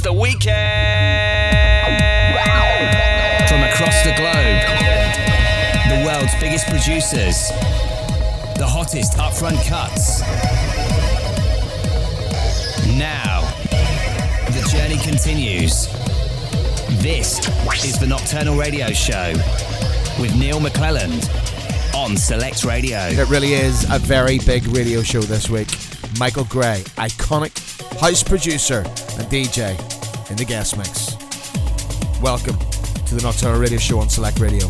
It's the weekend! From across the globe, the world's biggest producers, the hottest upfront cuts. Now, the journey continues. This is the Nocturnal Radio Show with Neil McClelland on Select Radio. It really is a very big radio show this week. Michael Gray, iconic house producer and DJ in the guest mix. Welcome to the Nocturnal Radio Show on Select Radio.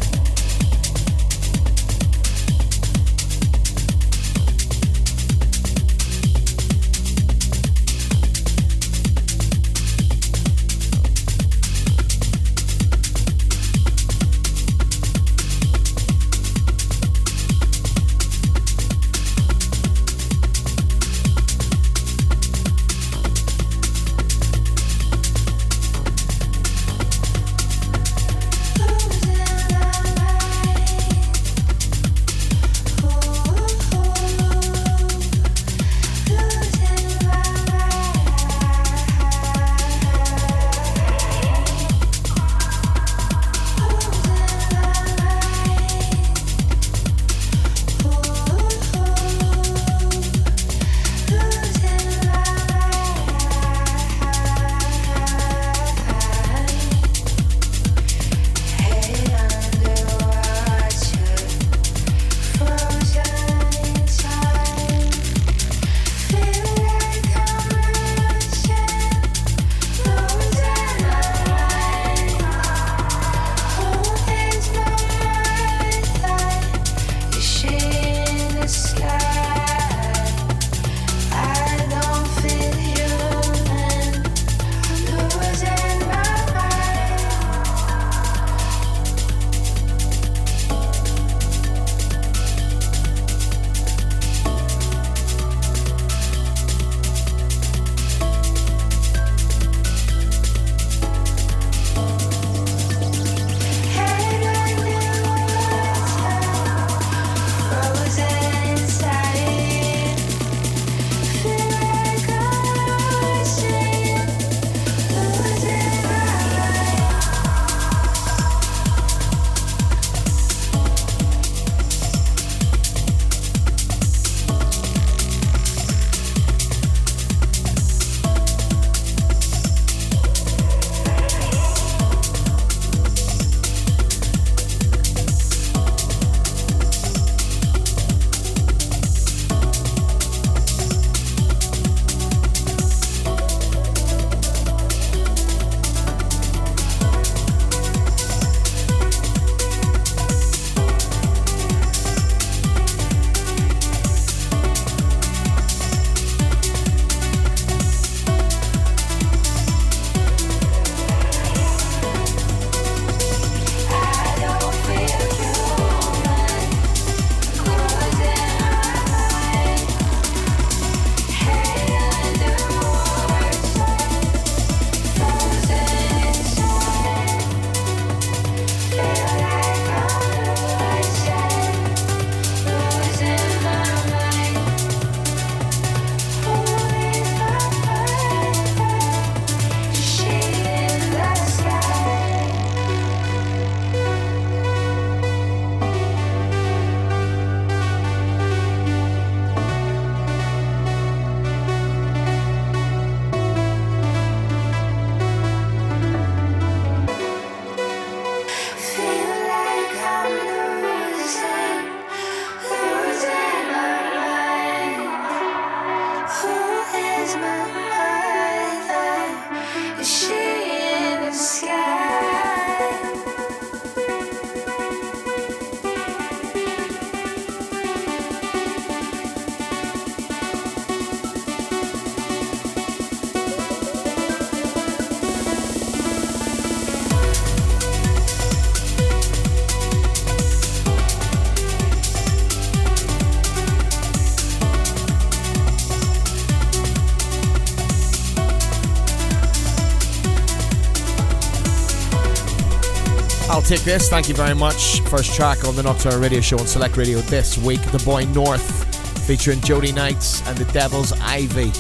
Take this. Thank you very much. First track on the Nocturnal Radio Show on Select Radio this week. The Boy North featuring Jody Knights and the Devil's Ivy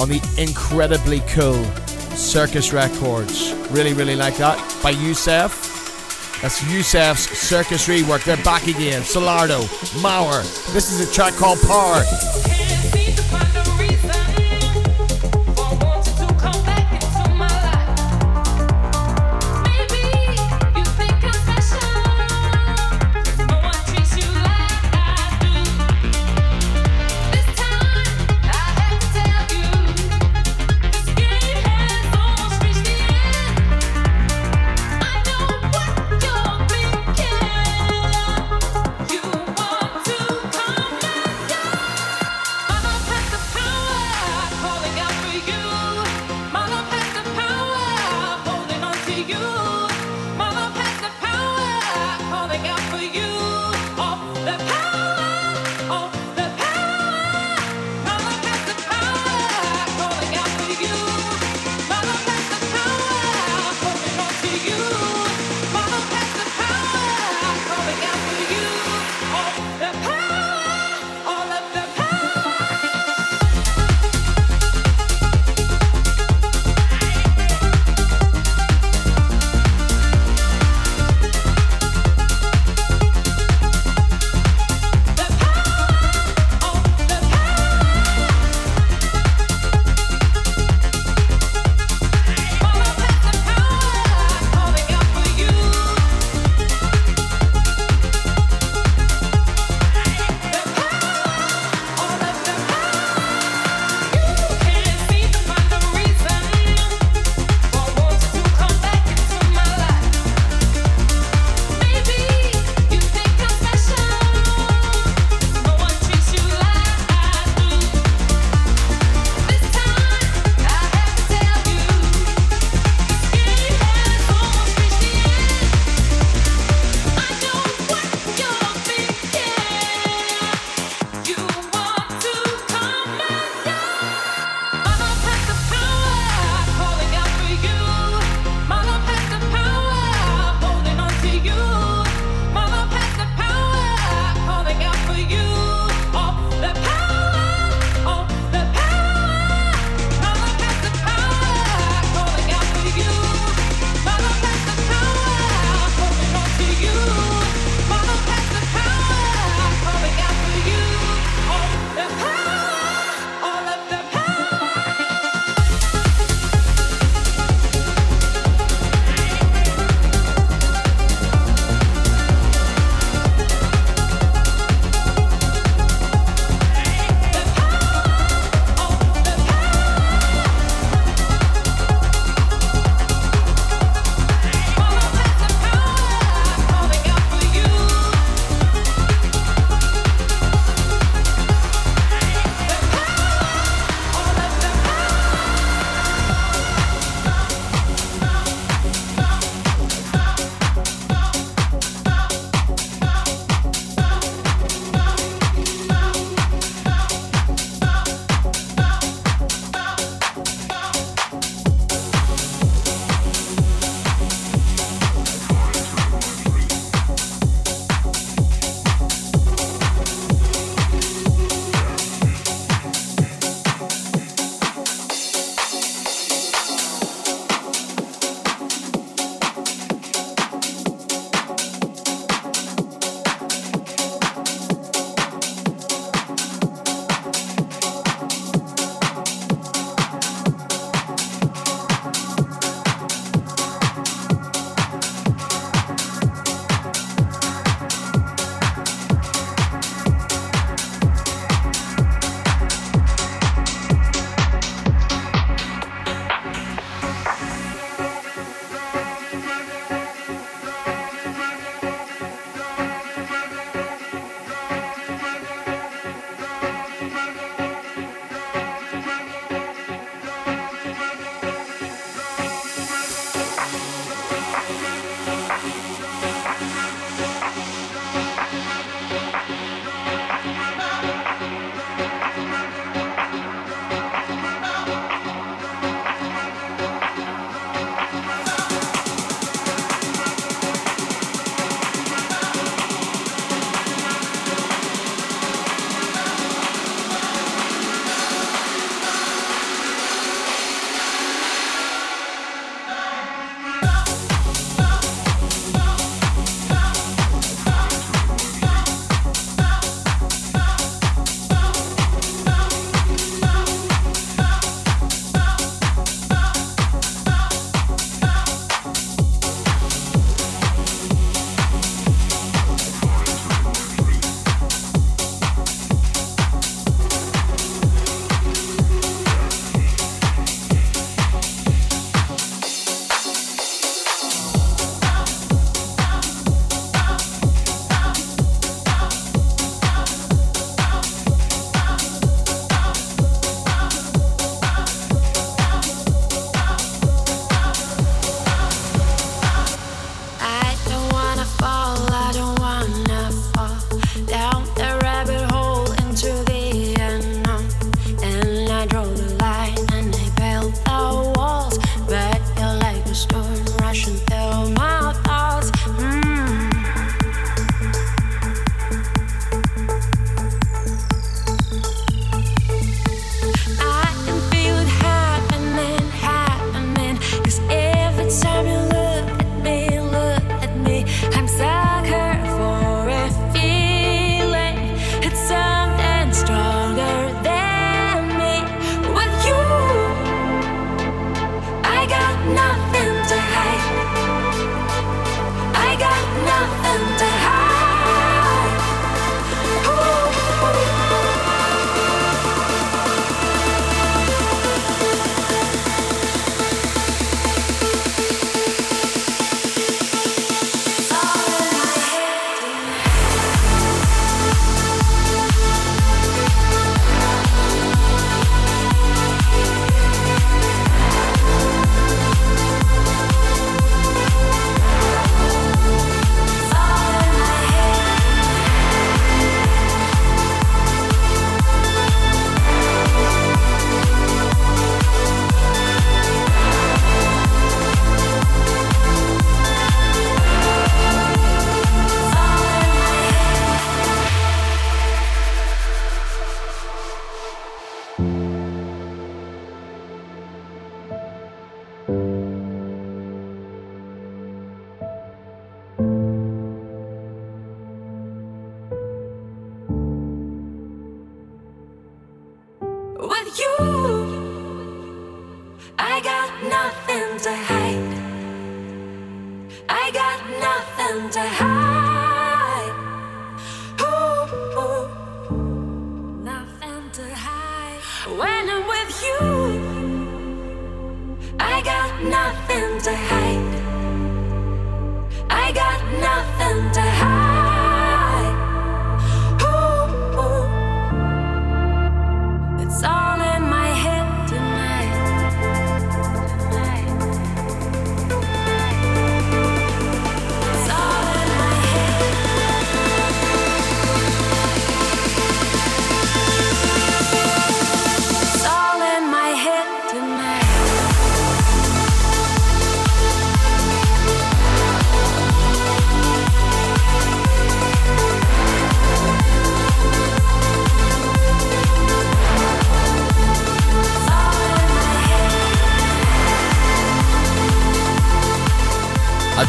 on the incredibly cool Circus Records. Really, really like that. By Yusef. That's Yusef's Circus rework. They're back again. Solardo, Maur. This is a track called Power.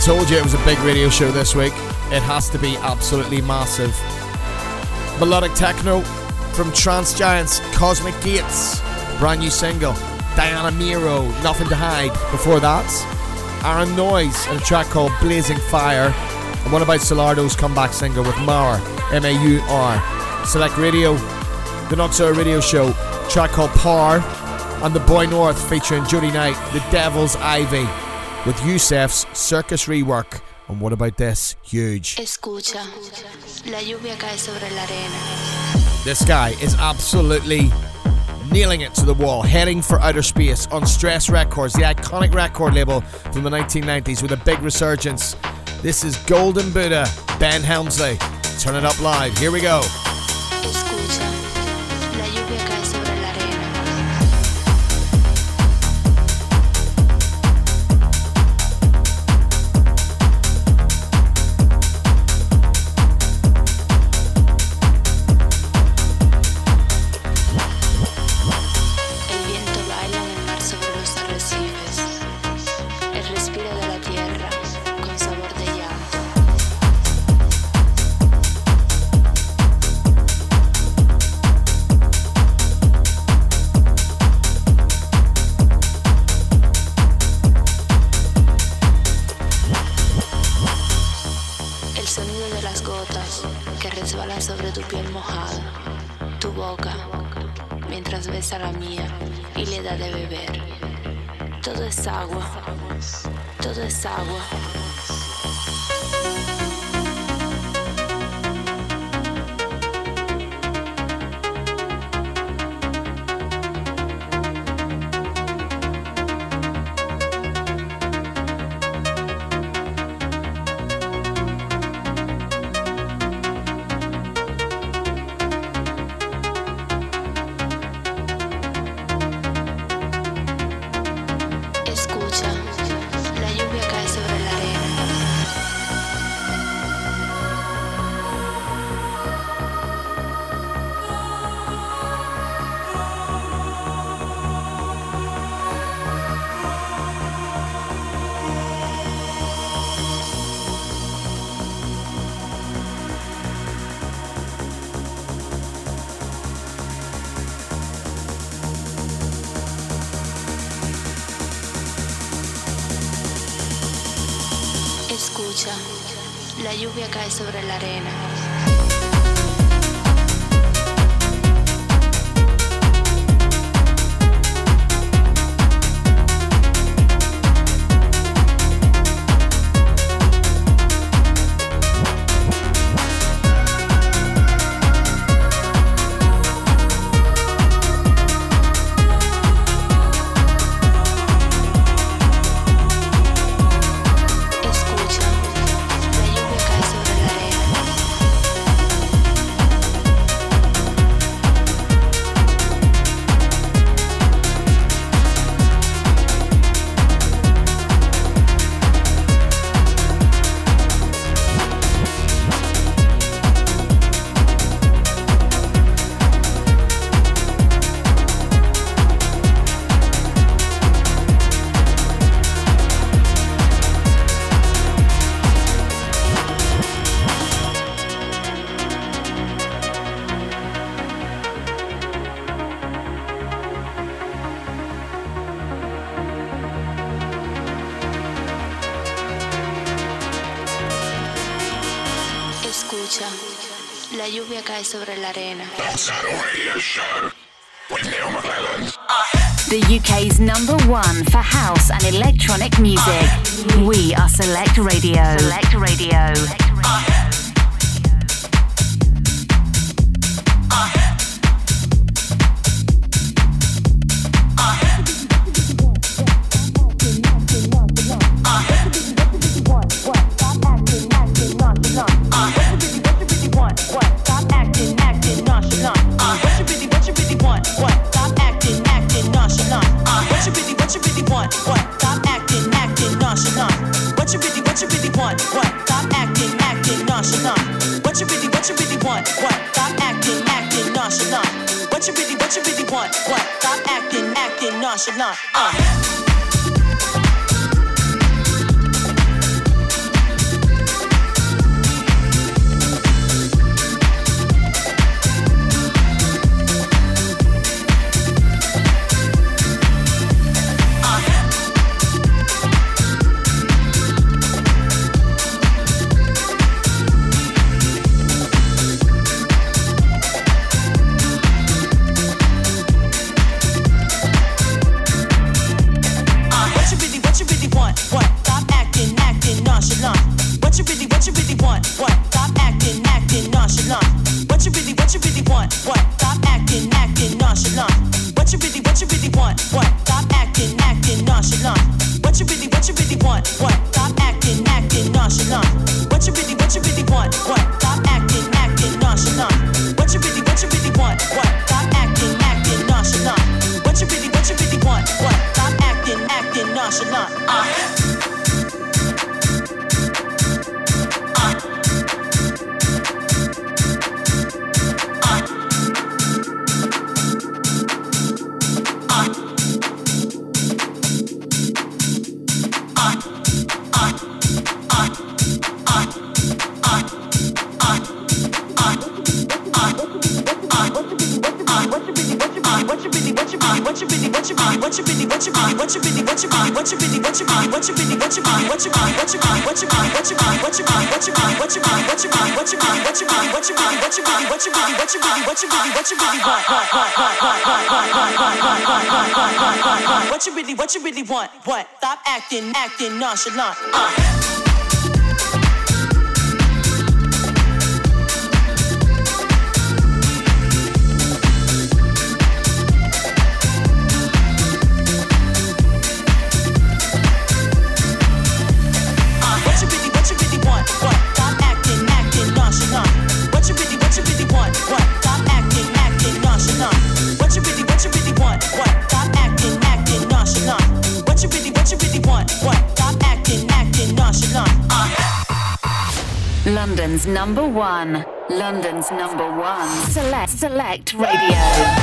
Told you it was a big radio show this week. It has to be absolutely massive. Melodic techno from trance giants Cosmic Gates, brand new single. Diana Miro, Nothing to Hide. Before that, Aaron Noise and a track called Blazing Fire. And what about Solardo's comeback single with Maur, M A U R. Select Radio, the Nocturne Radio Show, track called Par, And The Boy North featuring Judy Knight, The Devil's Ivy with Yusef's Circus rework. And what about this? Huge. Escucha, la lluvia cae sobre la arena. This guy is absolutely nailing it to the wall, heading for outer space on Stress Records, the iconic record label from the 1990s with a big resurgence. This is Golden Buddha, Ben Hemsley. Turn it up live. Here we go. Lluvia cae sobre la arena. Sobre la arena. The UK's number one for house and electronic music. We are Select Radio. Select Radio. What you really what you really want. What? Stop acting, acting nonchalant. Uh. London's number one. London's number one. Select, select radio.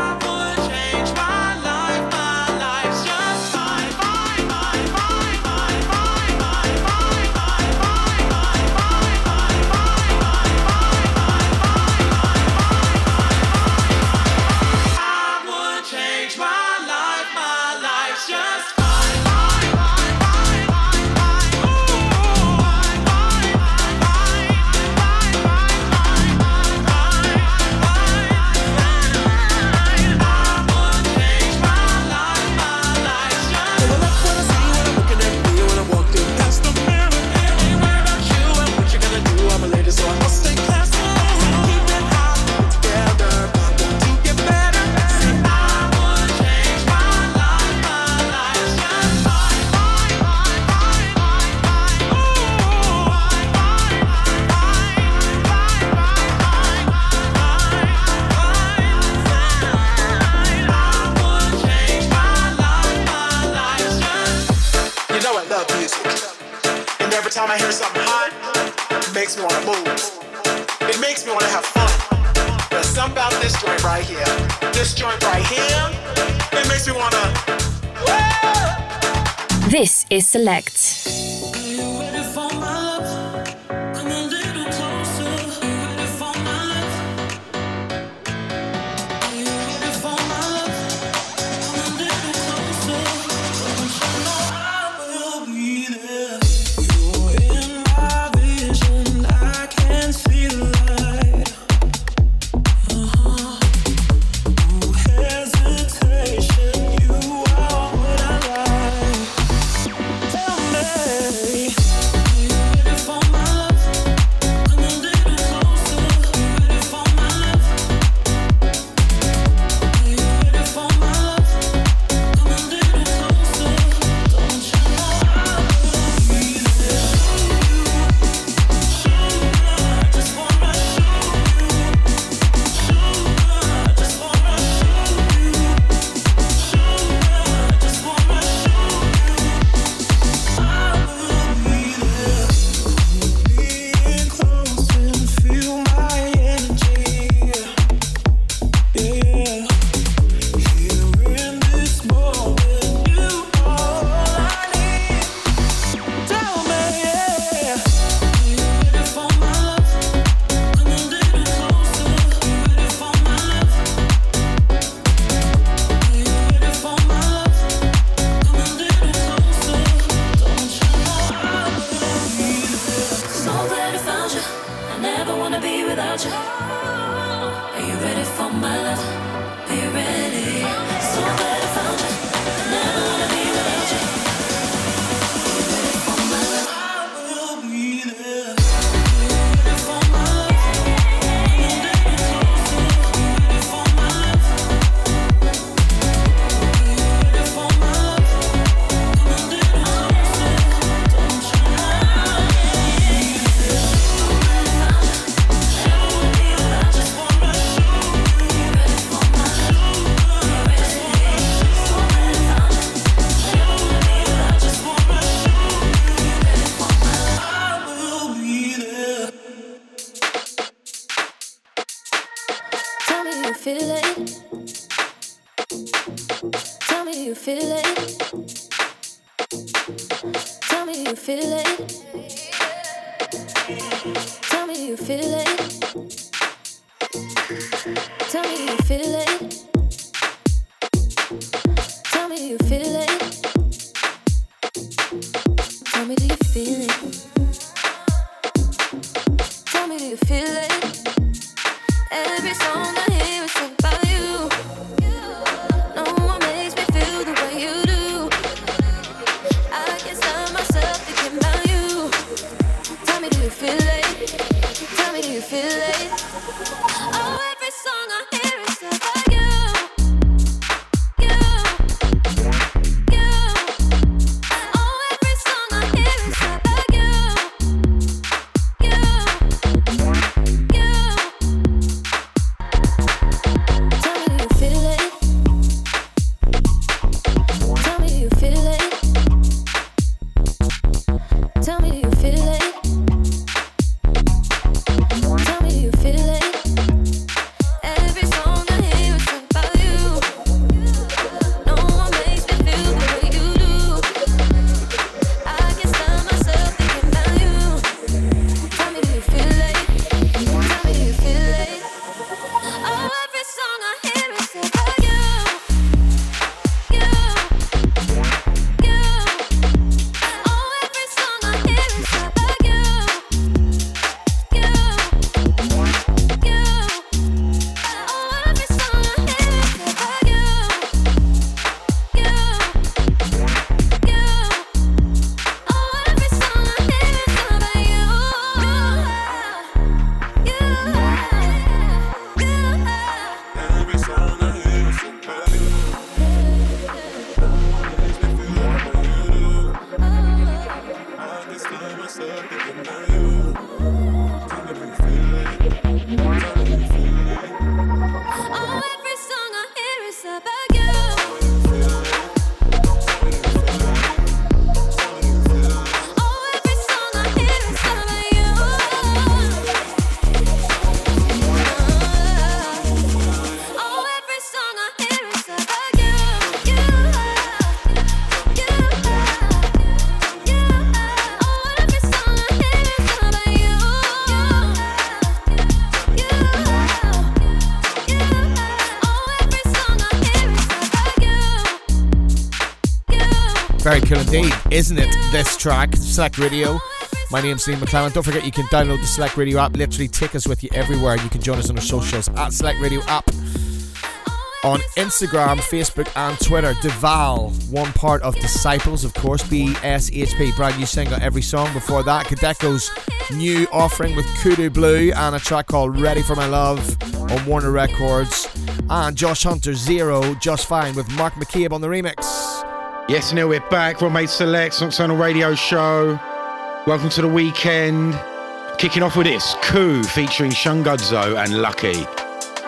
is Select. feel it? Tell me, do you feel it? This track, Select Radio. My name's Liam McClellan. Don't forget you can download the Select Radio app. Literally take us with you everywhere. You can join us on our socials at Select Radio app on Instagram, Facebook, and Twitter. Duvall, one part of Disciples, of course, BSHP, brand new single every song. Before that, Kadeko's new offering with Kudu Blue and a track called Ready for My Love on Warner Records. And Josh Hunter Zero, Just Fine with Mark McCabe on the remix. Yes, Neil, we're back. Rob Selects, Nocturnal Radio Show. Welcome to the weekend. Kicking off with this, Coup featuring Shungudzo and Lucky.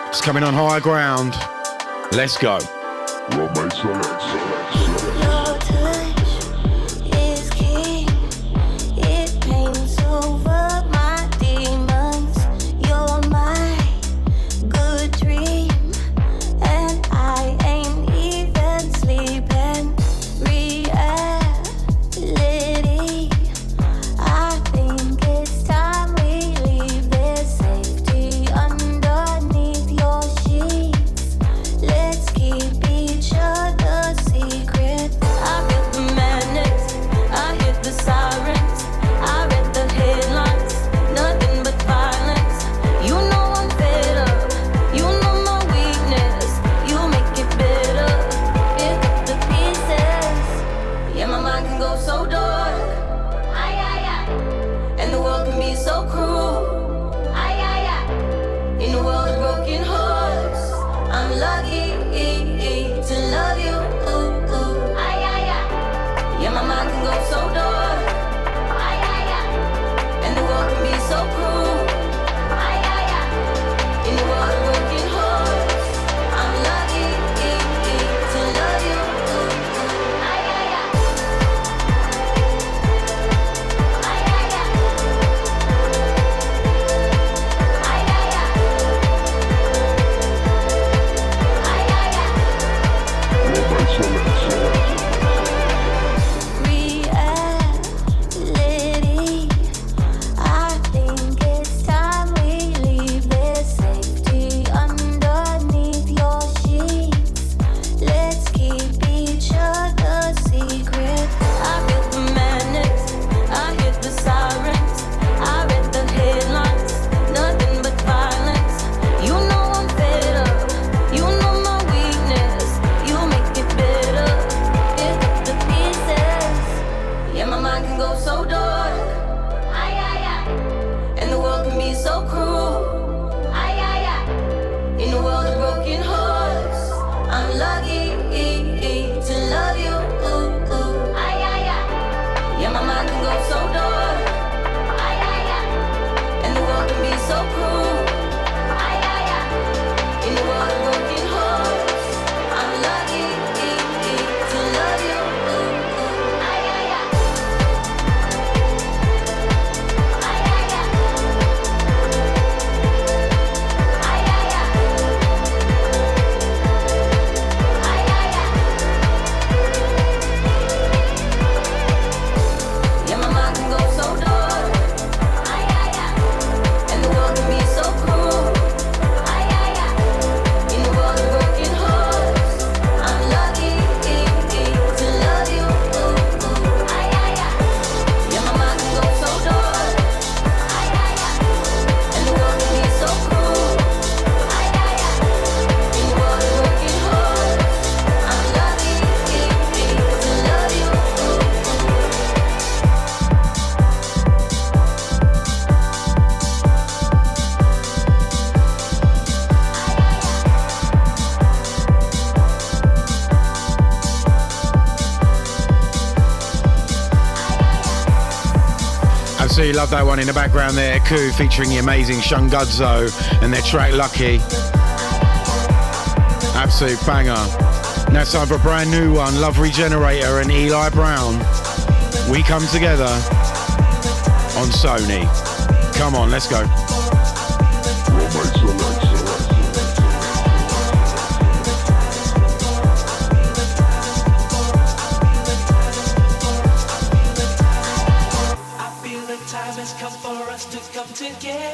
It's coming on higher ground. Let's go. Rob Selects. Love that one in the background there. Coup featuring the amazing Shungudzo and their track Lucky. Absolute banger. Now it's time for a brand new one. Love Regenerator and Eli Brown. We come together on Sony. Come on, let's go.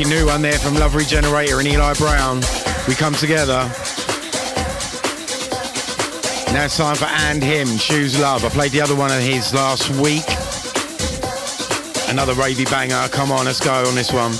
new one there from Love Regenerator and Eli Brown. We come together. Now it's time for And Him, Choose Love. I played the other one of his last week. Another ravey banger. Come on, let's go on this one.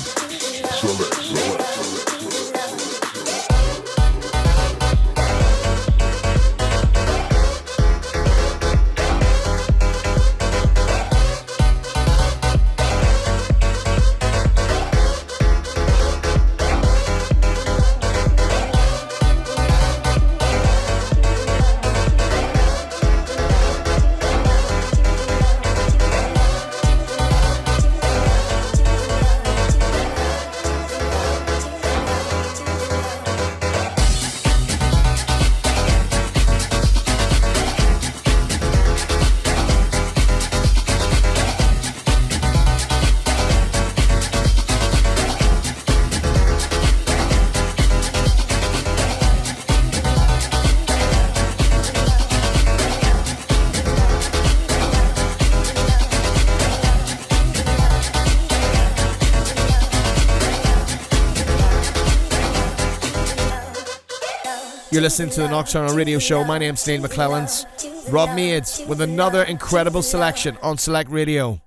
You're listening to the Nocturnal Radio Show. My name's Neil McClelland. Rob Maids with another incredible selection on Select Radio.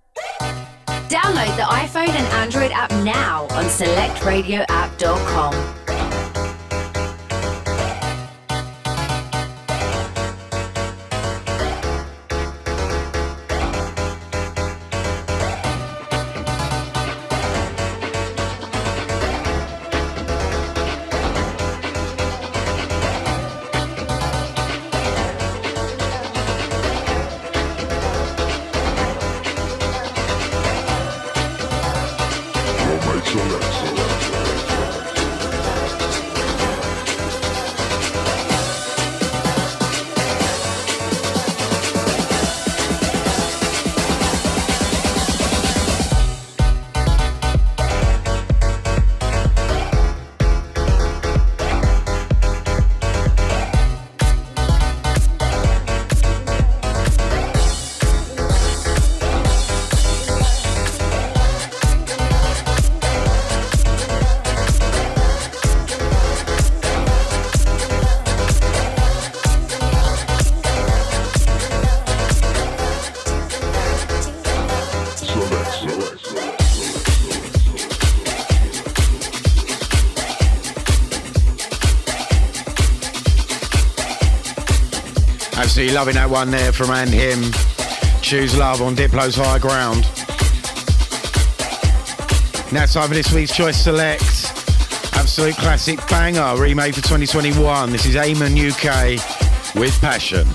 Download the iPhone and Android app now on selectradioapp.com. Absolutely loving that one there from and him. Choose love on Diplo's High Ground. Now time for this week's Choice Select. Absolute classic banger, remade for 2021. This is Amen UK with Passion.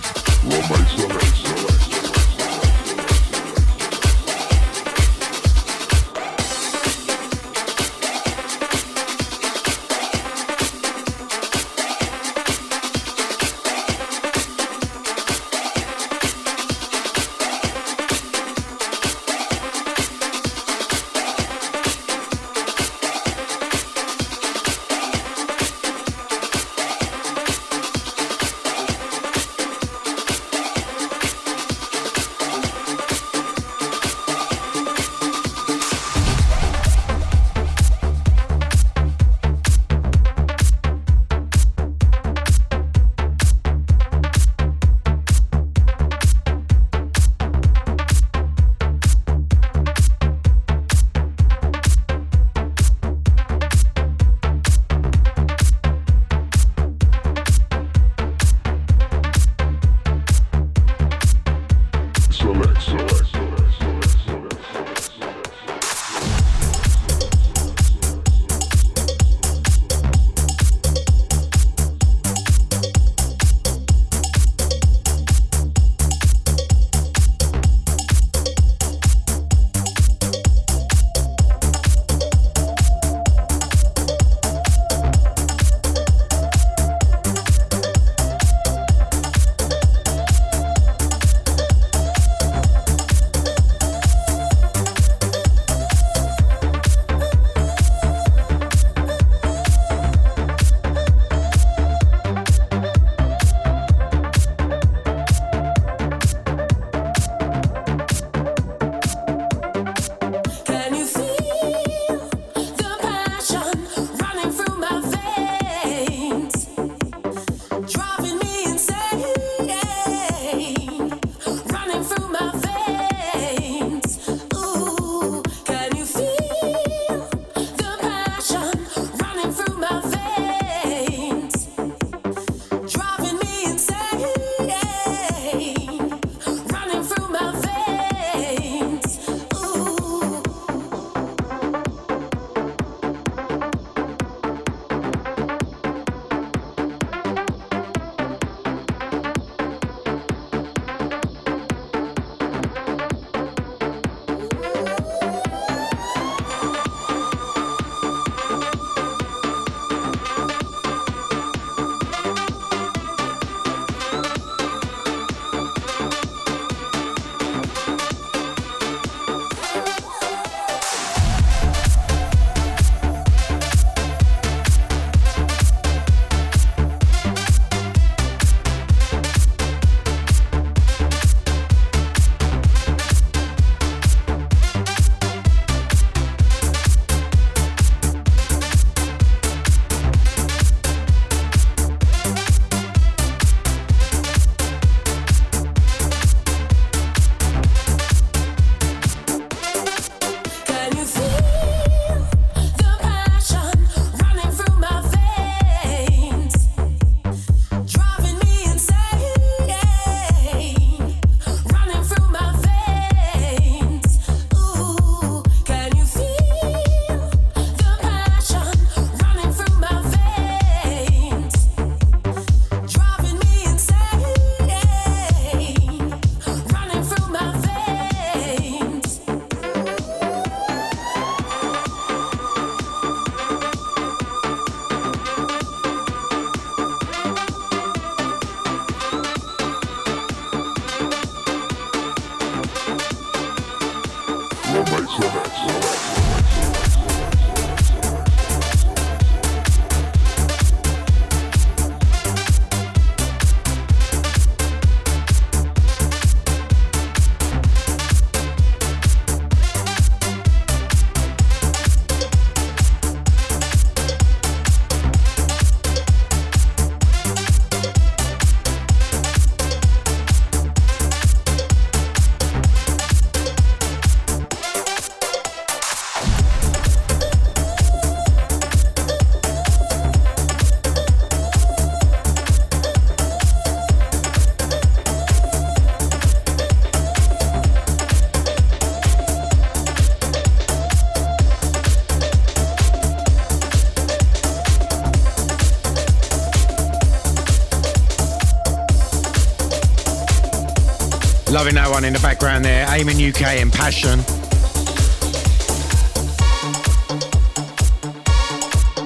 One in the background there. Amen UK and Passion.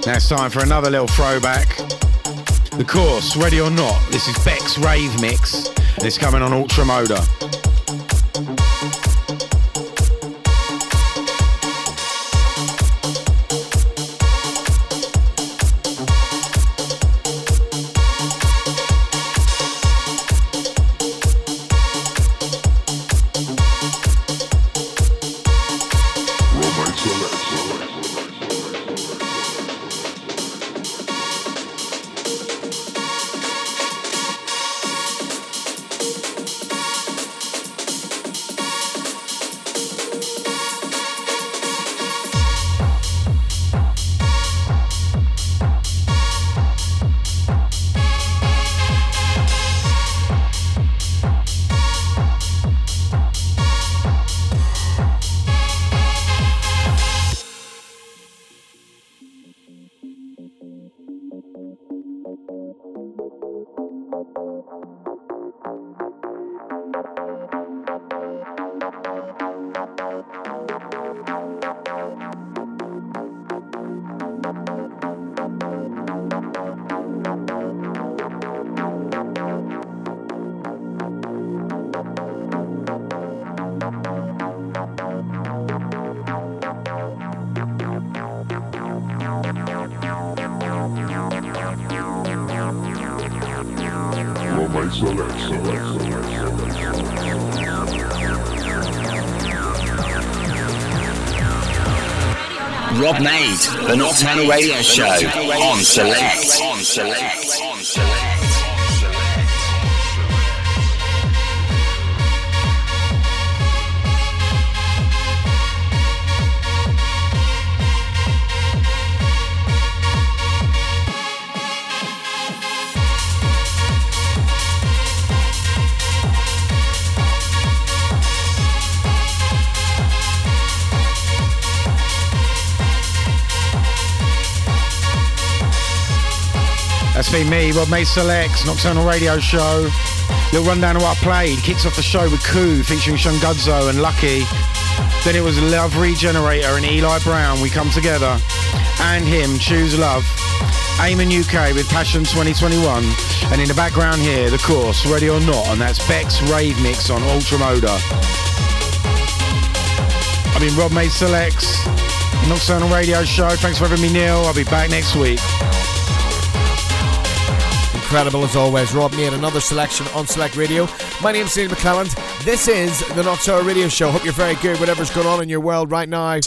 Now it's time for another little throwback. The course, ready or not, this is Beck's Rave Mix. And it's coming on Ultramoda. Nocturnal Radio Show on Select. On Select. Me, Rob May Selects, Nocturnal Radio Show. Little rundown of what I played. Kicks off the show with Coup featuring Shungudzo and Lucky. Then it was Love Regenerator and Eli Brown. We come together. And him, Choose Love. Amen UK with Passion 2021. And in the background here, the course, Ready or Not, and that's Beck's Rave Mix on Ultramoda. I've been Rob May Selects, Nocturnal Radio Show. Thanks for having me, Neil. I'll be back next week incredible as always. Rob made another selection on Select Radio. My name's Neil McClelland. This is the Nocturnal Radio Show. Hope you're very good, whatever's going on in your world right now.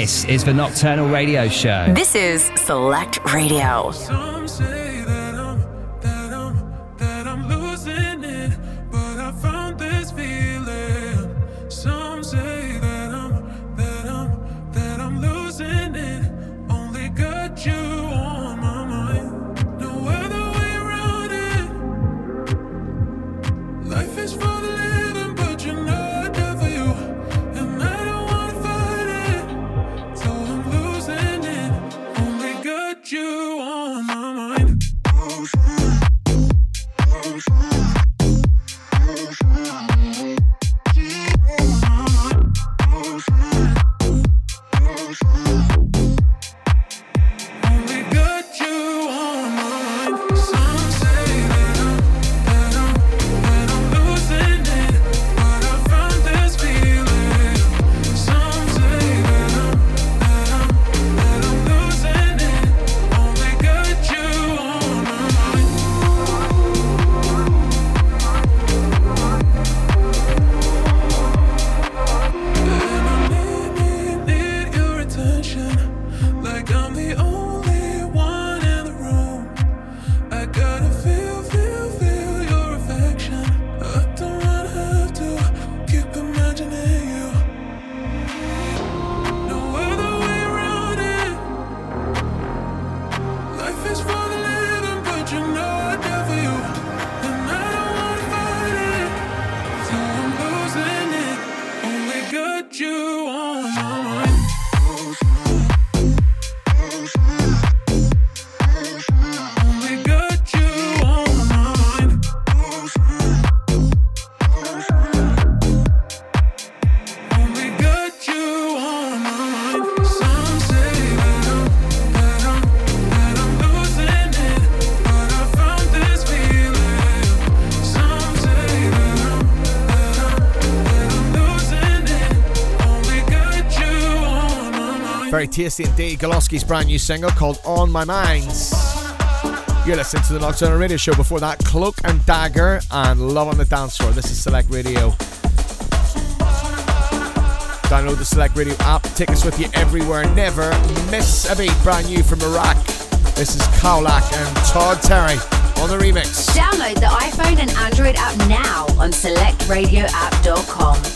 This is the Nocturnal Radio Show. This is Select Radio. Tasty indeed. Goloski's brand new single called On My Minds. You're listening to the Nocturnal Radio Show. Before that, Cloak and Dagger and Love on the Dance Floor. This is Select Radio. Download the Select Radio app. Take us with you everywhere. Never miss a beat. Brand new from Iraq. This is Kaulak and Todd Terry on the remix. Download the iPhone and Android app now on selectradioapp.com.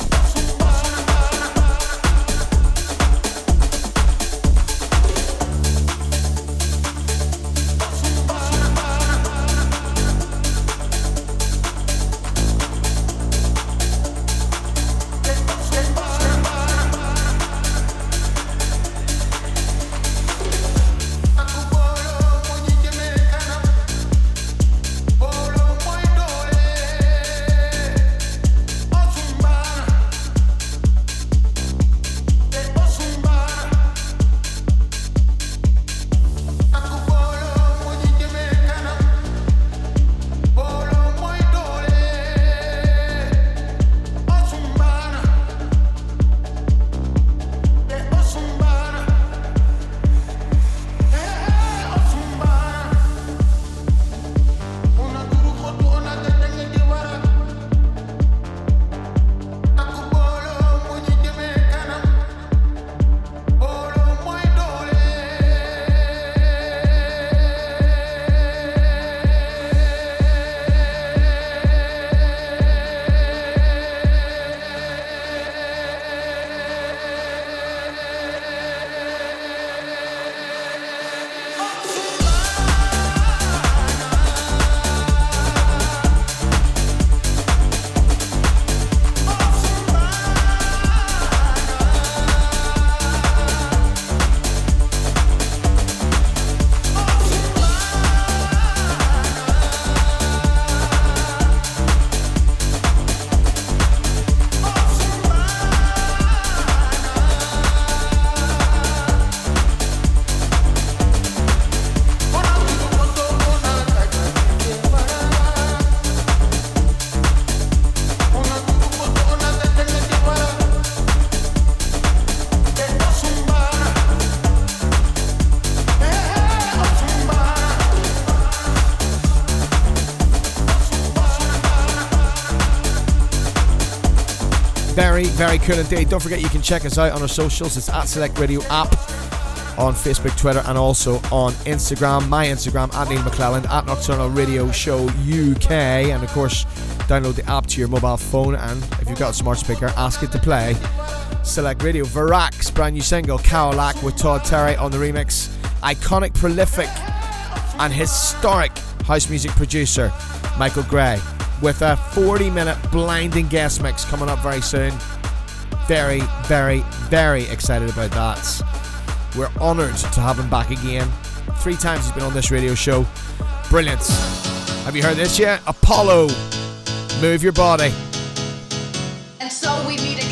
very indeed. Don't forget you can check us out on our socials. It's at Select Radio app on Facebook, Twitter, and also on Instagram. My Instagram at Neil McClelland at Nocturnal Radio Show UK, and of course, download the app to your mobile phone. And if you've got a smart speaker, ask it to play. Select Radio, Varax, brand new single, Cadillac with Todd Terry on the remix. Iconic, prolific, and historic house music producer Michael Gray with a 40 minute blinding guest mix coming up very soon. Very, very, very excited about that. We're honoured to have him back again. Three times he's been on this radio show. Brilliant. Have you heard this yet? Apollo, move your body. And so we meet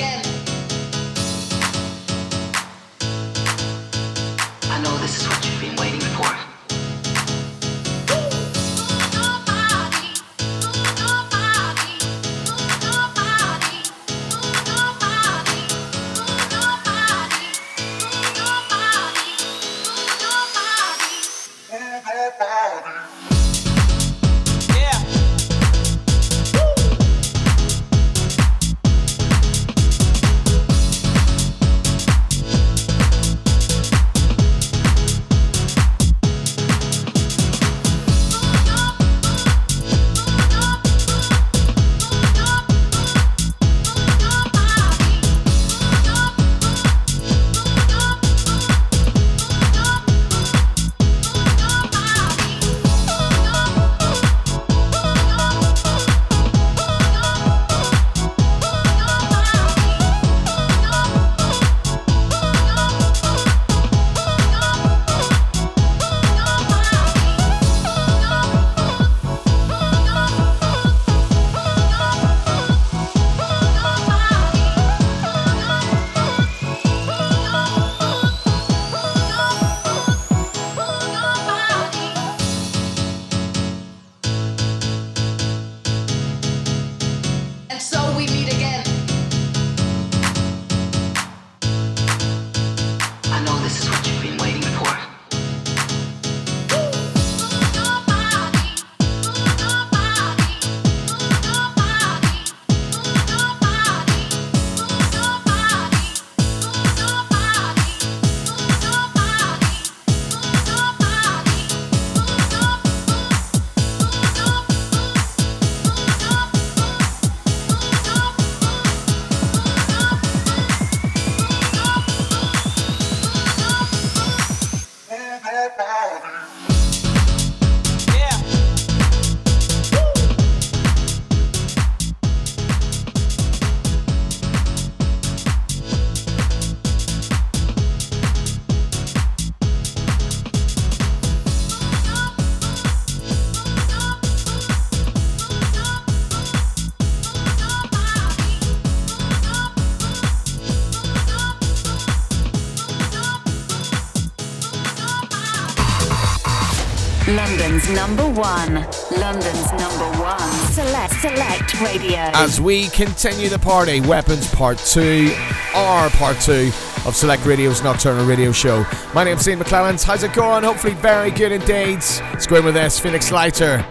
number one. London's number one. Select, select radio. As we continue the party, Weapons Part 2, our Part 2 of Select Radio's Nocturnal Radio Show. My name's Neil McClelland. How's it going? Hopefully, very good indeed. Let's go in with us, Felix Leiter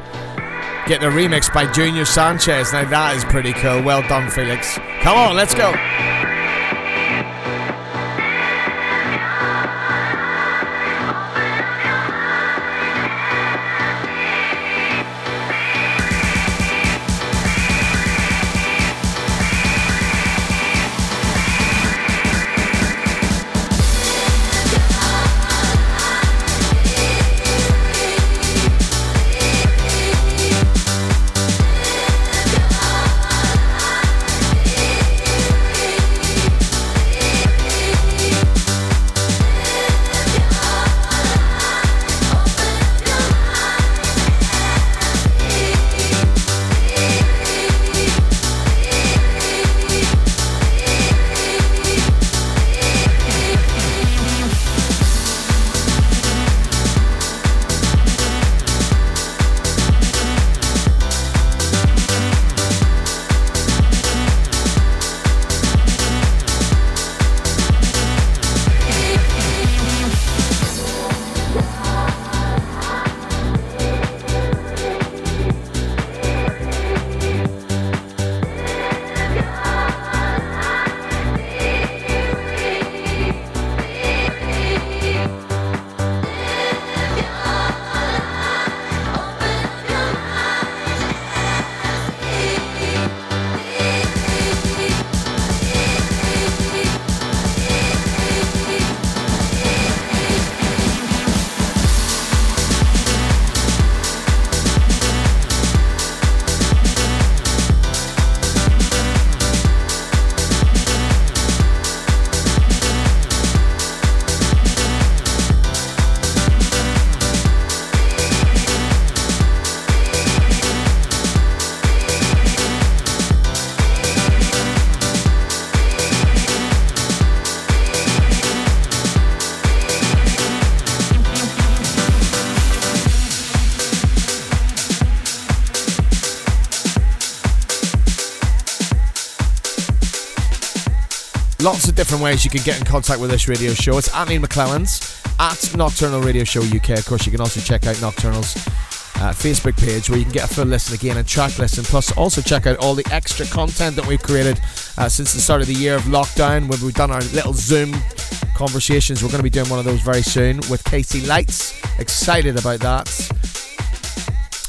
getting a remix by Junior Sanchez. Now, that is pretty cool. Well done, Felix. Come on, let's go. Lots of different ways you can get in contact with this radio show. It's at Neil McClelland's, at Nocturnal Radio Show UK. Of course, you can also check out Nocturnal's uh, Facebook page where you can get a full listen again and track listen. Plus, also check out all the extra content that we've created uh, since the start of the year of lockdown when we've done our little Zoom conversations. We're going to be doing one of those very soon with KC Lights. Excited about that.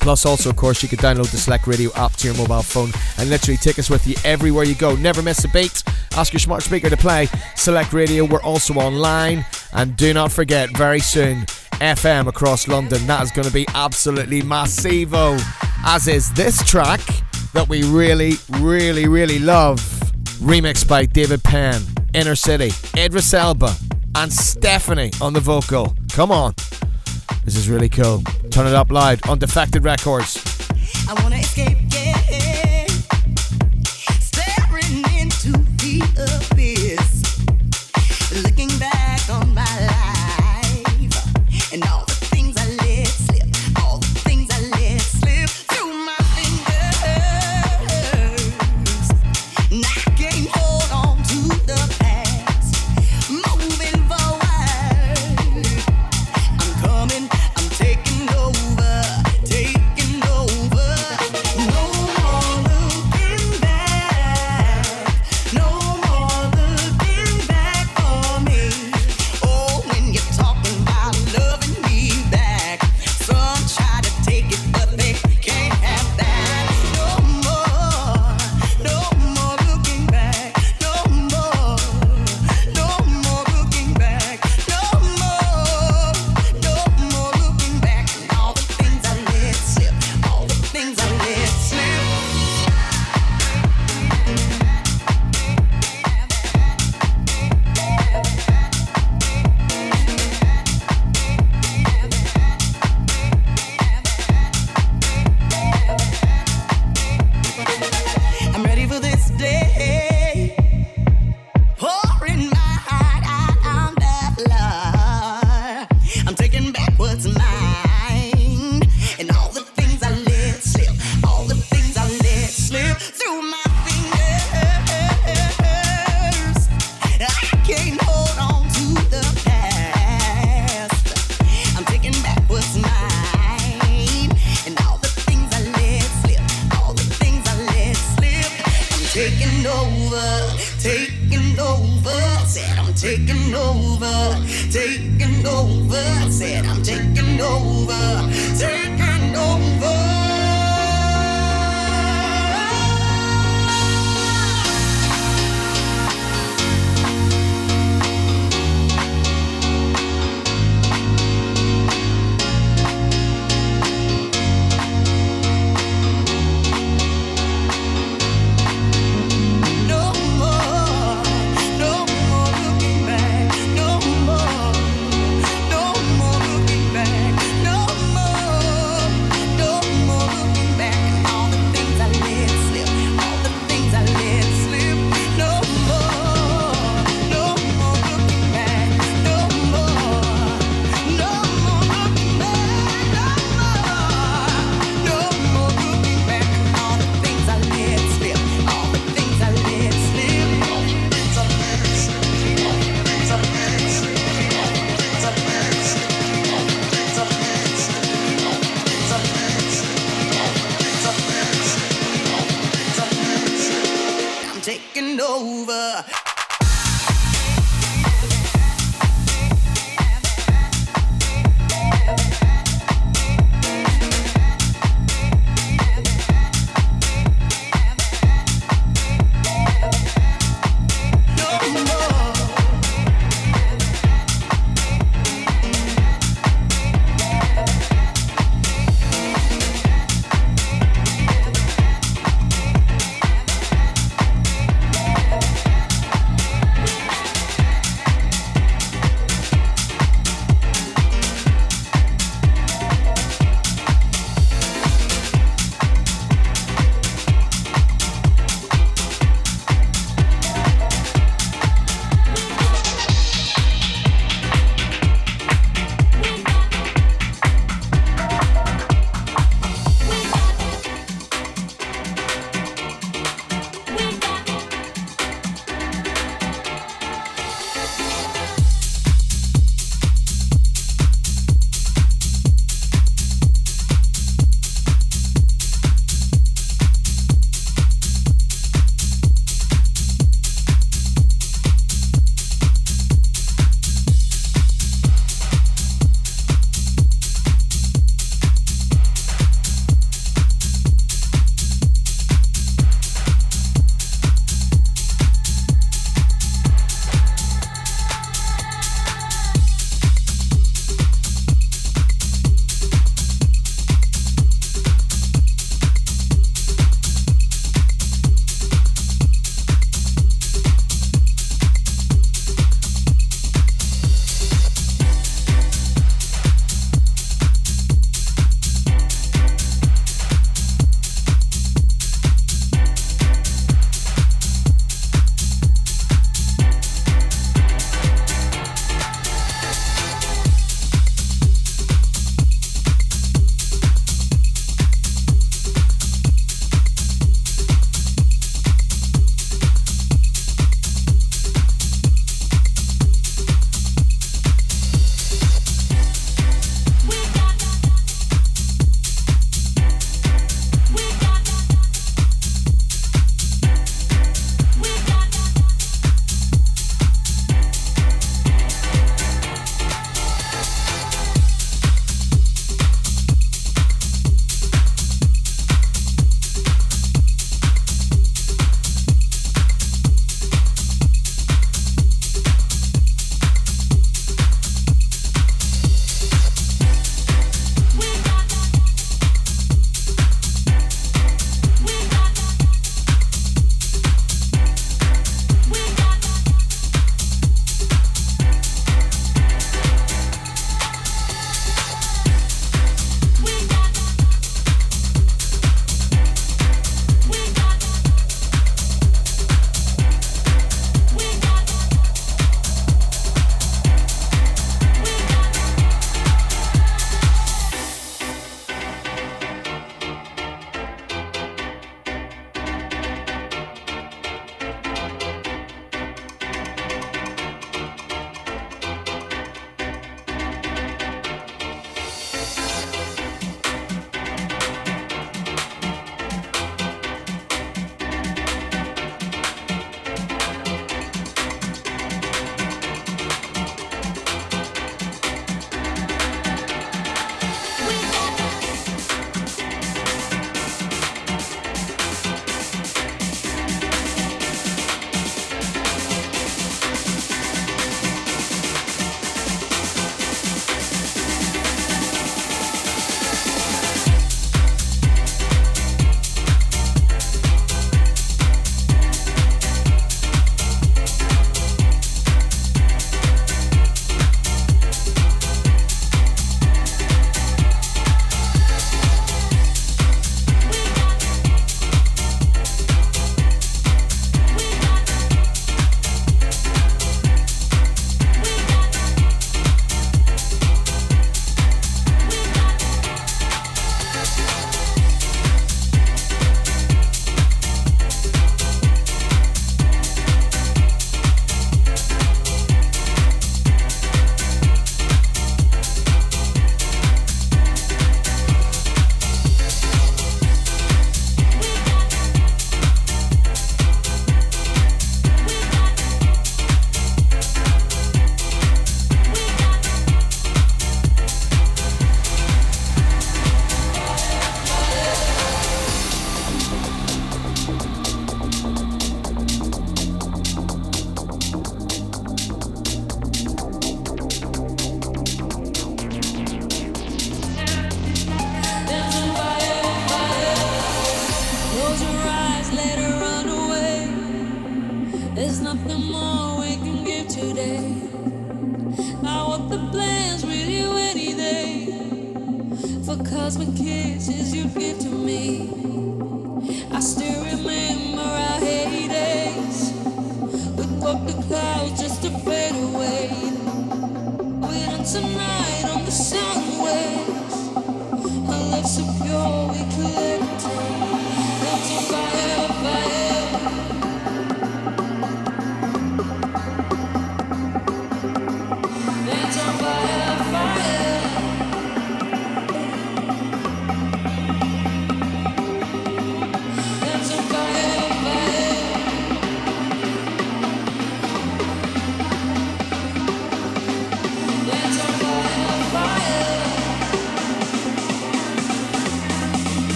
Plus, also, of course, you can download the Select Radio app to your mobile phone and literally take us with you everywhere you go. Never miss a beat. Ask your smart speaker to play Select Radio. We're also online. And do not forget, very soon, FM across London. That is going to be absolutely massivo. As is this track that we really, really, really love. Remixed by David Penn, Inner City, Idris Elba, and Stephanie on the vocal. Come on. This is really cool. Turn it up loud on Defected Records. I wanna escape,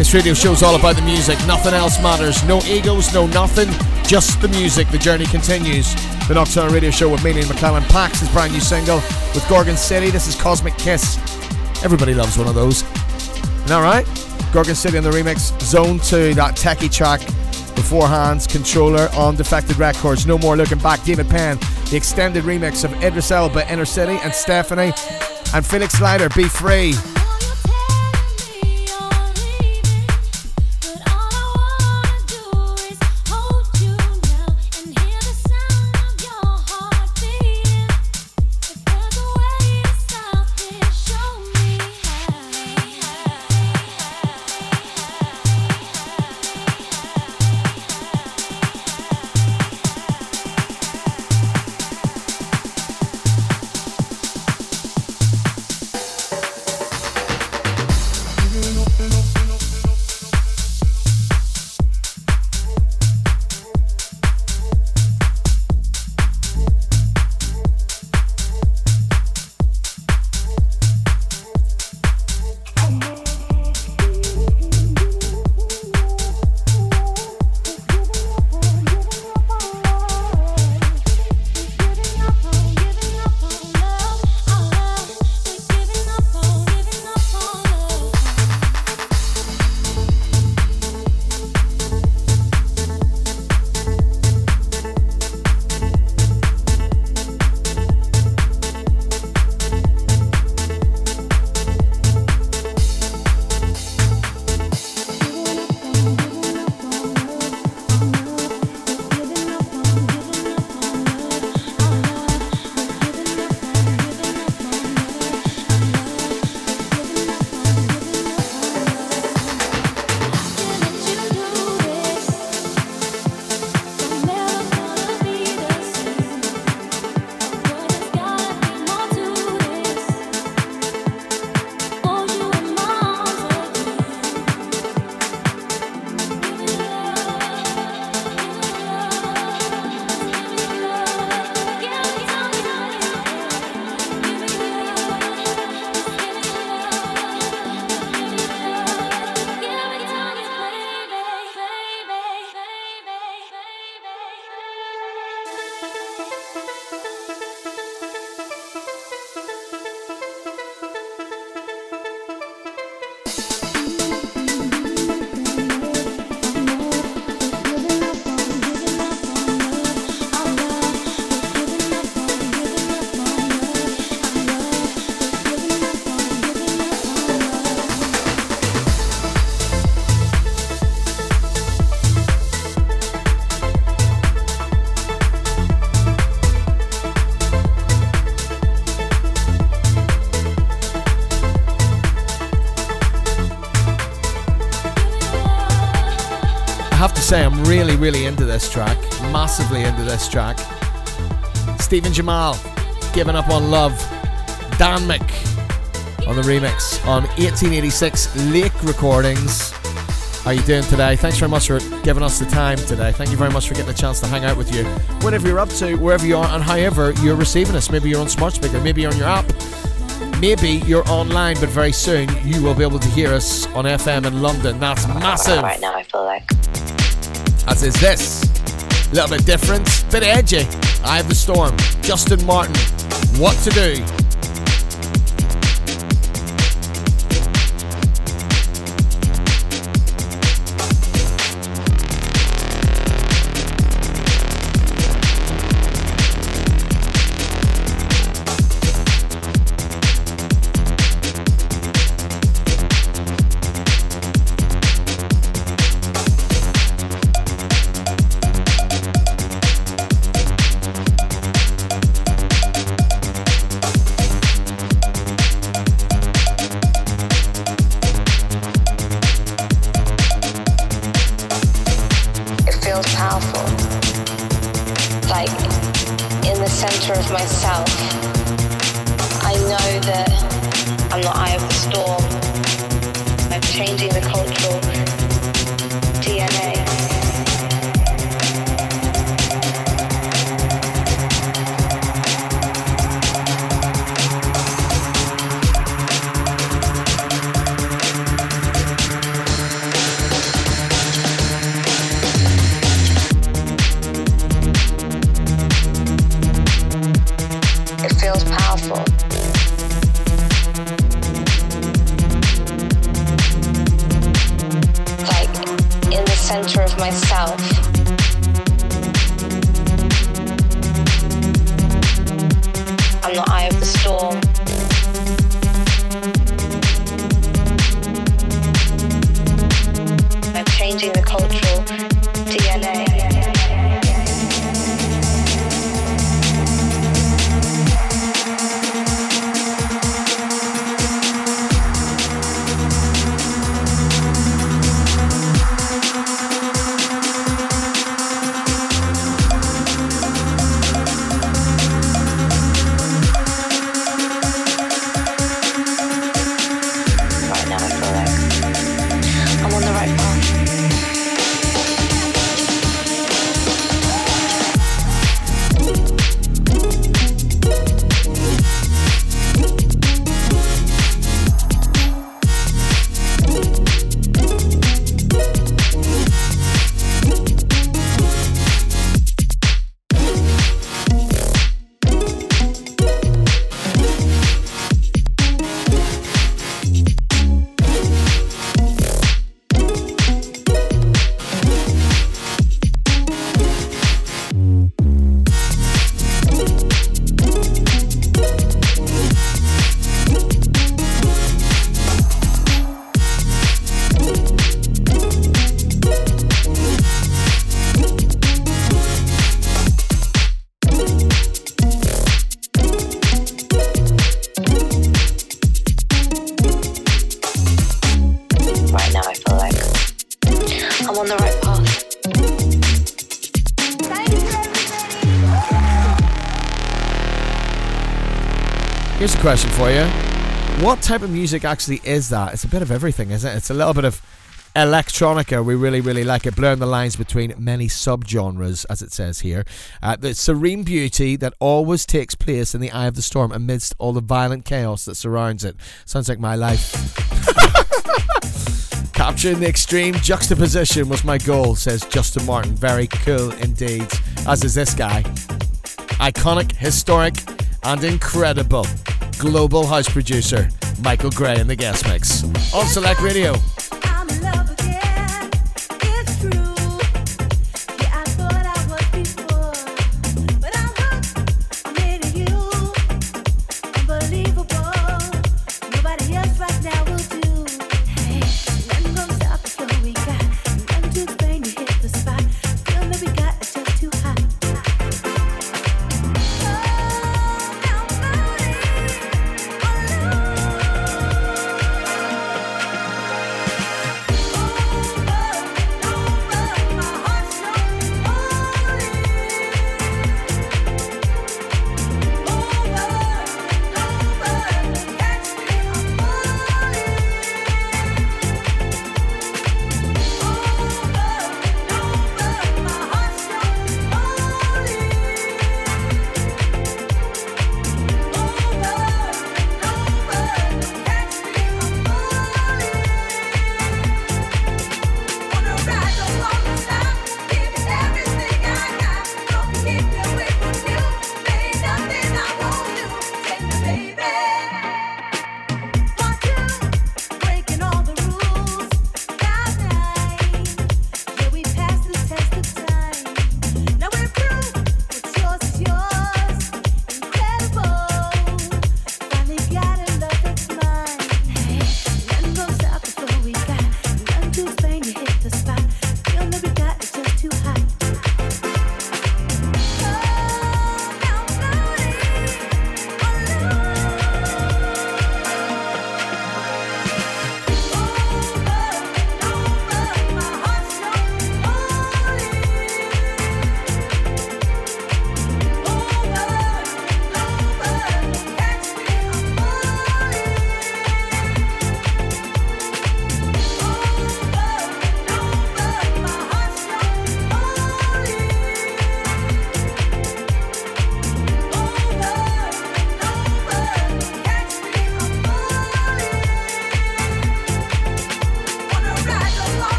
This radio show's all about the music. Nothing else matters. No egos, no nothing. Just the music. The journey continues. The Nocturnal Radio Show with me, Neil McClelland. Pax, his brand new single with Gorgon City. This is Cosmic Kiss. Everybody loves one of those. Isn't that right? Gorgon City on the remix. Zone 2, that techie track beforehand. Controller on Defected Records. No More Looking Back. David Penn. The extended remix of Idris Elba, Inner City, and Stephanie. And Felix Slider, Be Free. Really, into this track. Massively into this track. Stephen Jamal, Giving Up on Love. Dan Mick on the remix on 1886 Lake Recordings. How are you doing today? Thanks very much for giving us the time today. Thank you very much for getting a chance to hang out with you. Whatever you're up to, wherever you are, and however you're receiving us. Maybe you're on smart speaker, maybe you're on your app, maybe you're online, but very soon you will be able to hear us on FM in London. That's massive. Right now, I feel like. As is this. A little bit different, bit edgy. I have the storm. Justin Martin. What to do? What type of music actually is that? It's a bit of everything, isn't it? It's a little bit of electronica. We really, really like it, blurring the lines between many subgenres, as it says here. Uh, the serene beauty that always takes place in the eye of the storm amidst all the violent chaos that surrounds it. Sounds like my life. Capturing the extreme juxtaposition was my goal, says Justin Martin. Very cool indeed. As is this guy. Iconic, historic, and incredible global house producer Michael Gray in the guest mix on Select Radio.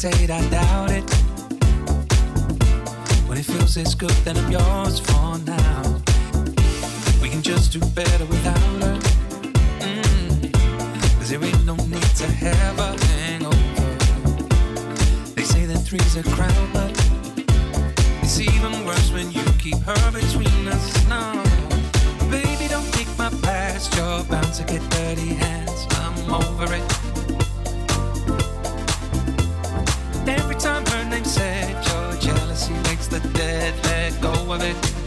hesitate, I doubt it. When it feels this good, then I'm yours for now. We can just do better without her. Mm. Cause there ain't no need to have a hangover. They say that three's a crowd, but it's even worse when you keep her between us. No, baby, don't kick my past. You're bound to get dirty hands. I'm over it. her name said your jealousy makes the dead let go of it.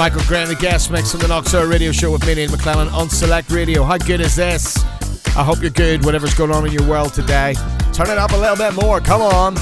Michael Grant, the guest mix on the Nocturnal Radio Show with me, Neil McClelland on Select Radio. How good is this? I hope you're good, whatever's going on in your world today. Turn it up a little bit more, come on.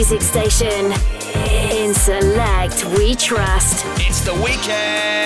Music station. In Select, we trust. It's the weekend.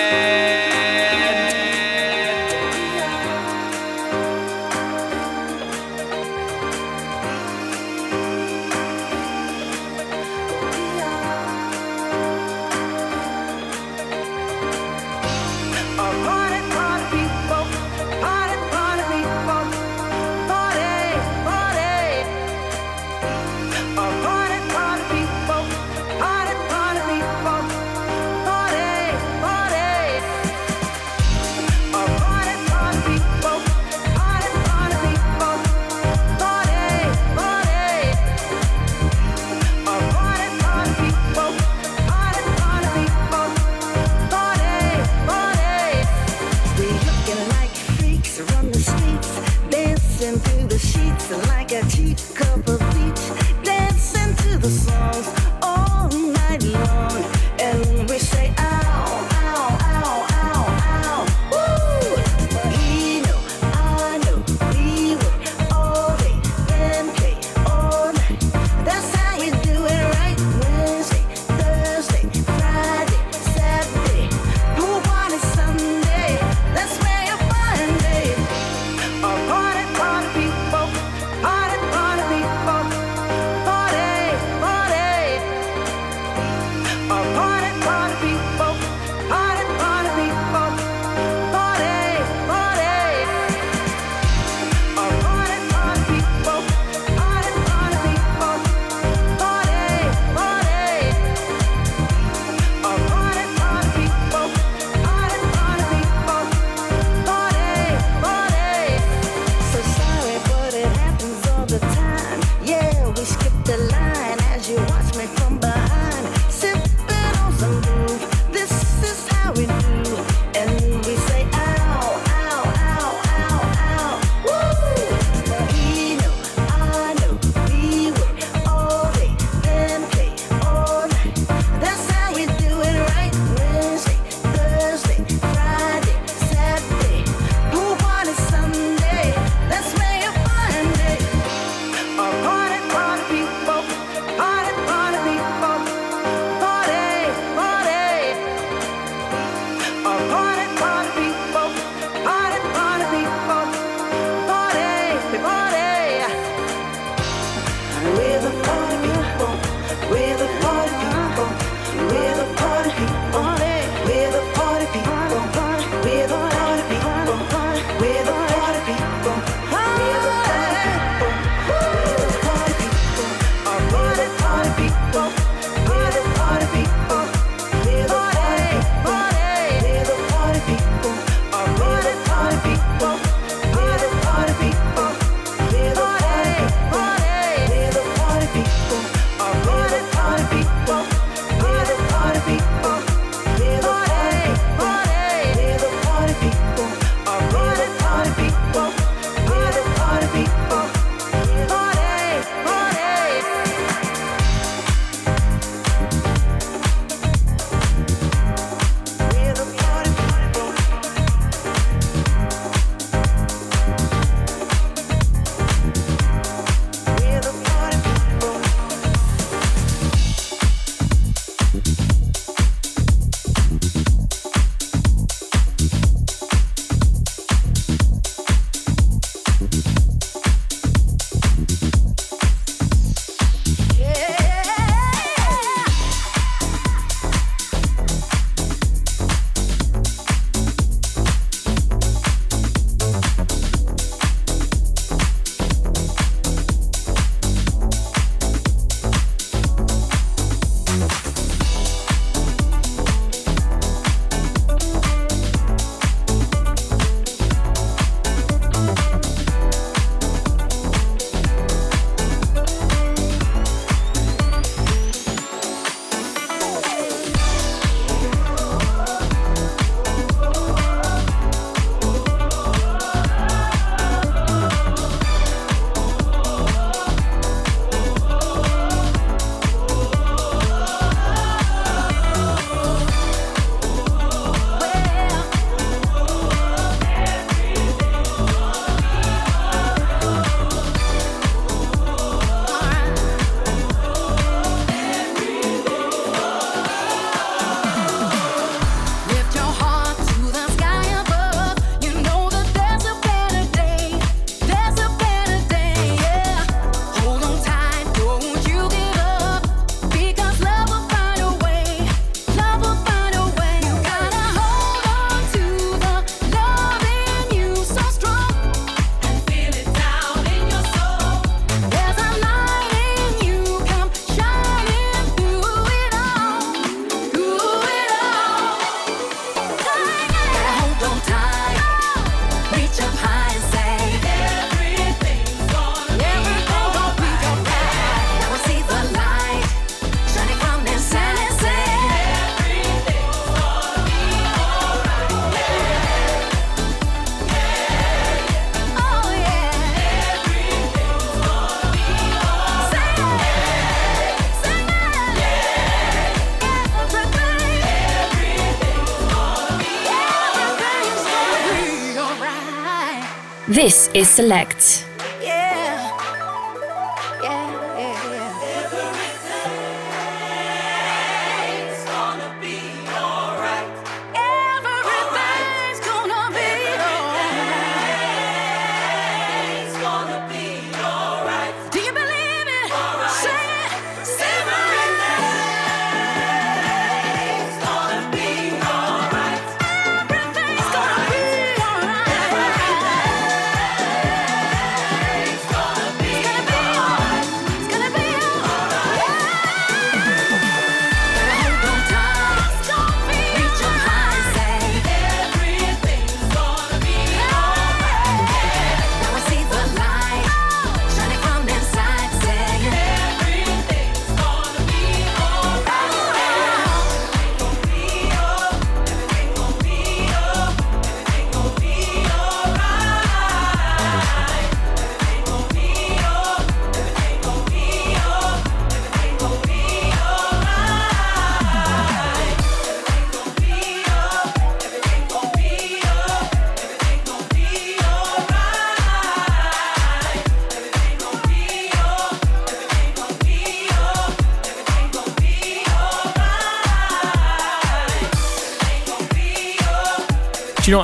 This is Select.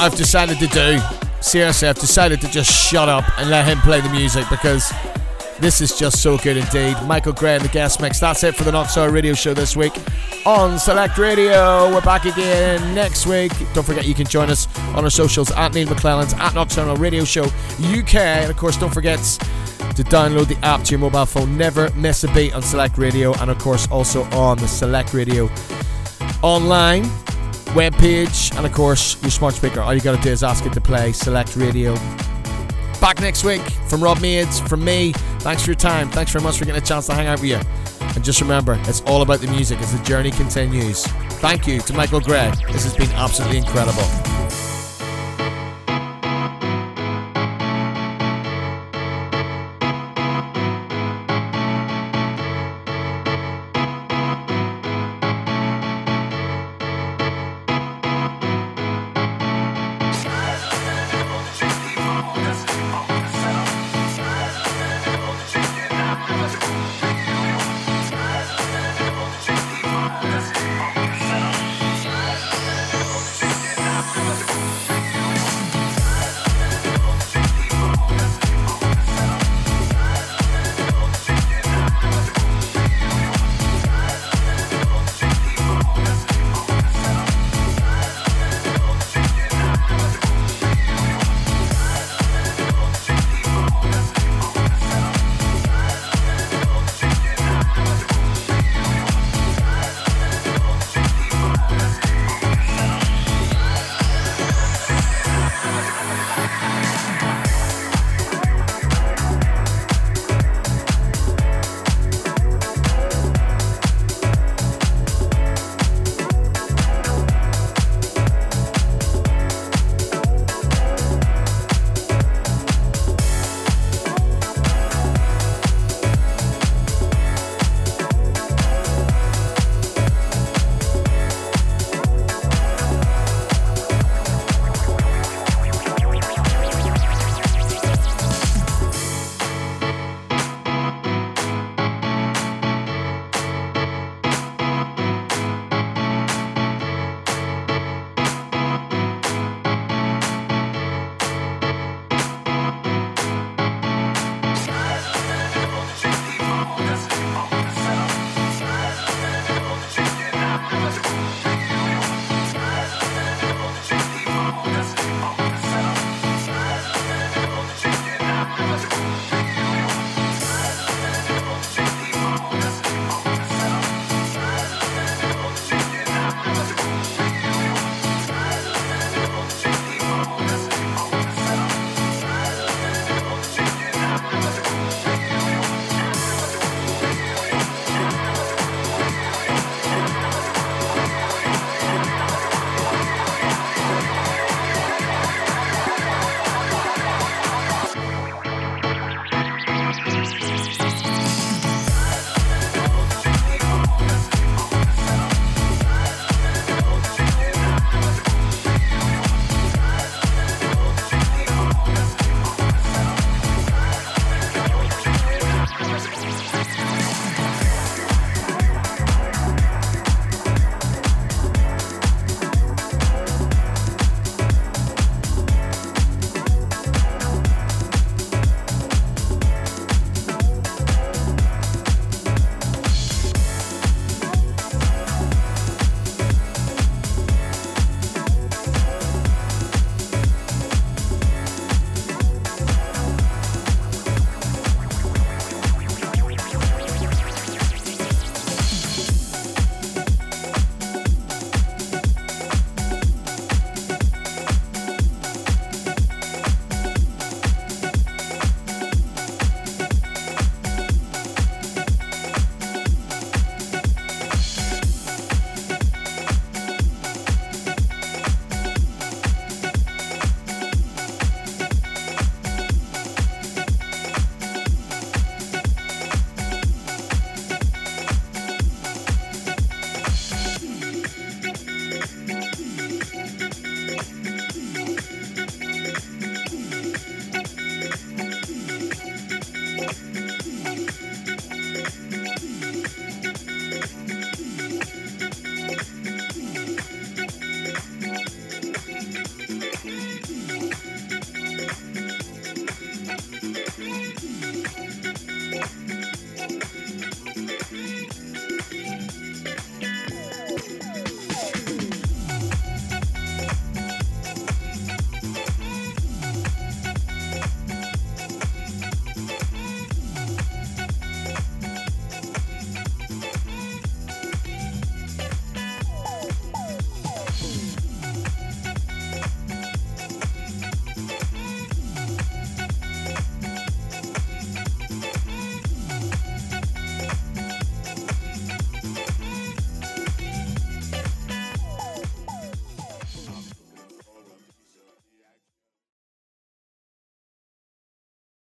What I've decided to do? Seriously, I've decided to just shut up and let him play the music because this is just so good indeed. Michael Gray and the guest mix. That's it for the Nocturnal Radio Show this week on Select Radio. We're back again next week. Don't forget you can join us on our socials at Neil McClelland's at Nocturnal Radio Show UK. And of course, don't forget to download the app to your mobile phone. Never miss a beat on Select Radio. And of course, also on the Select Radio online webpage, and of course, your smart speaker. All you got to do is ask it to play Select Radio. Back next week from Rob Maids, from me. Thanks for your time. Thanks very much for getting a chance to hang out with you. And just remember, it's all about the music as the journey continues. Thank you to Michael Gray. This has been absolutely incredible.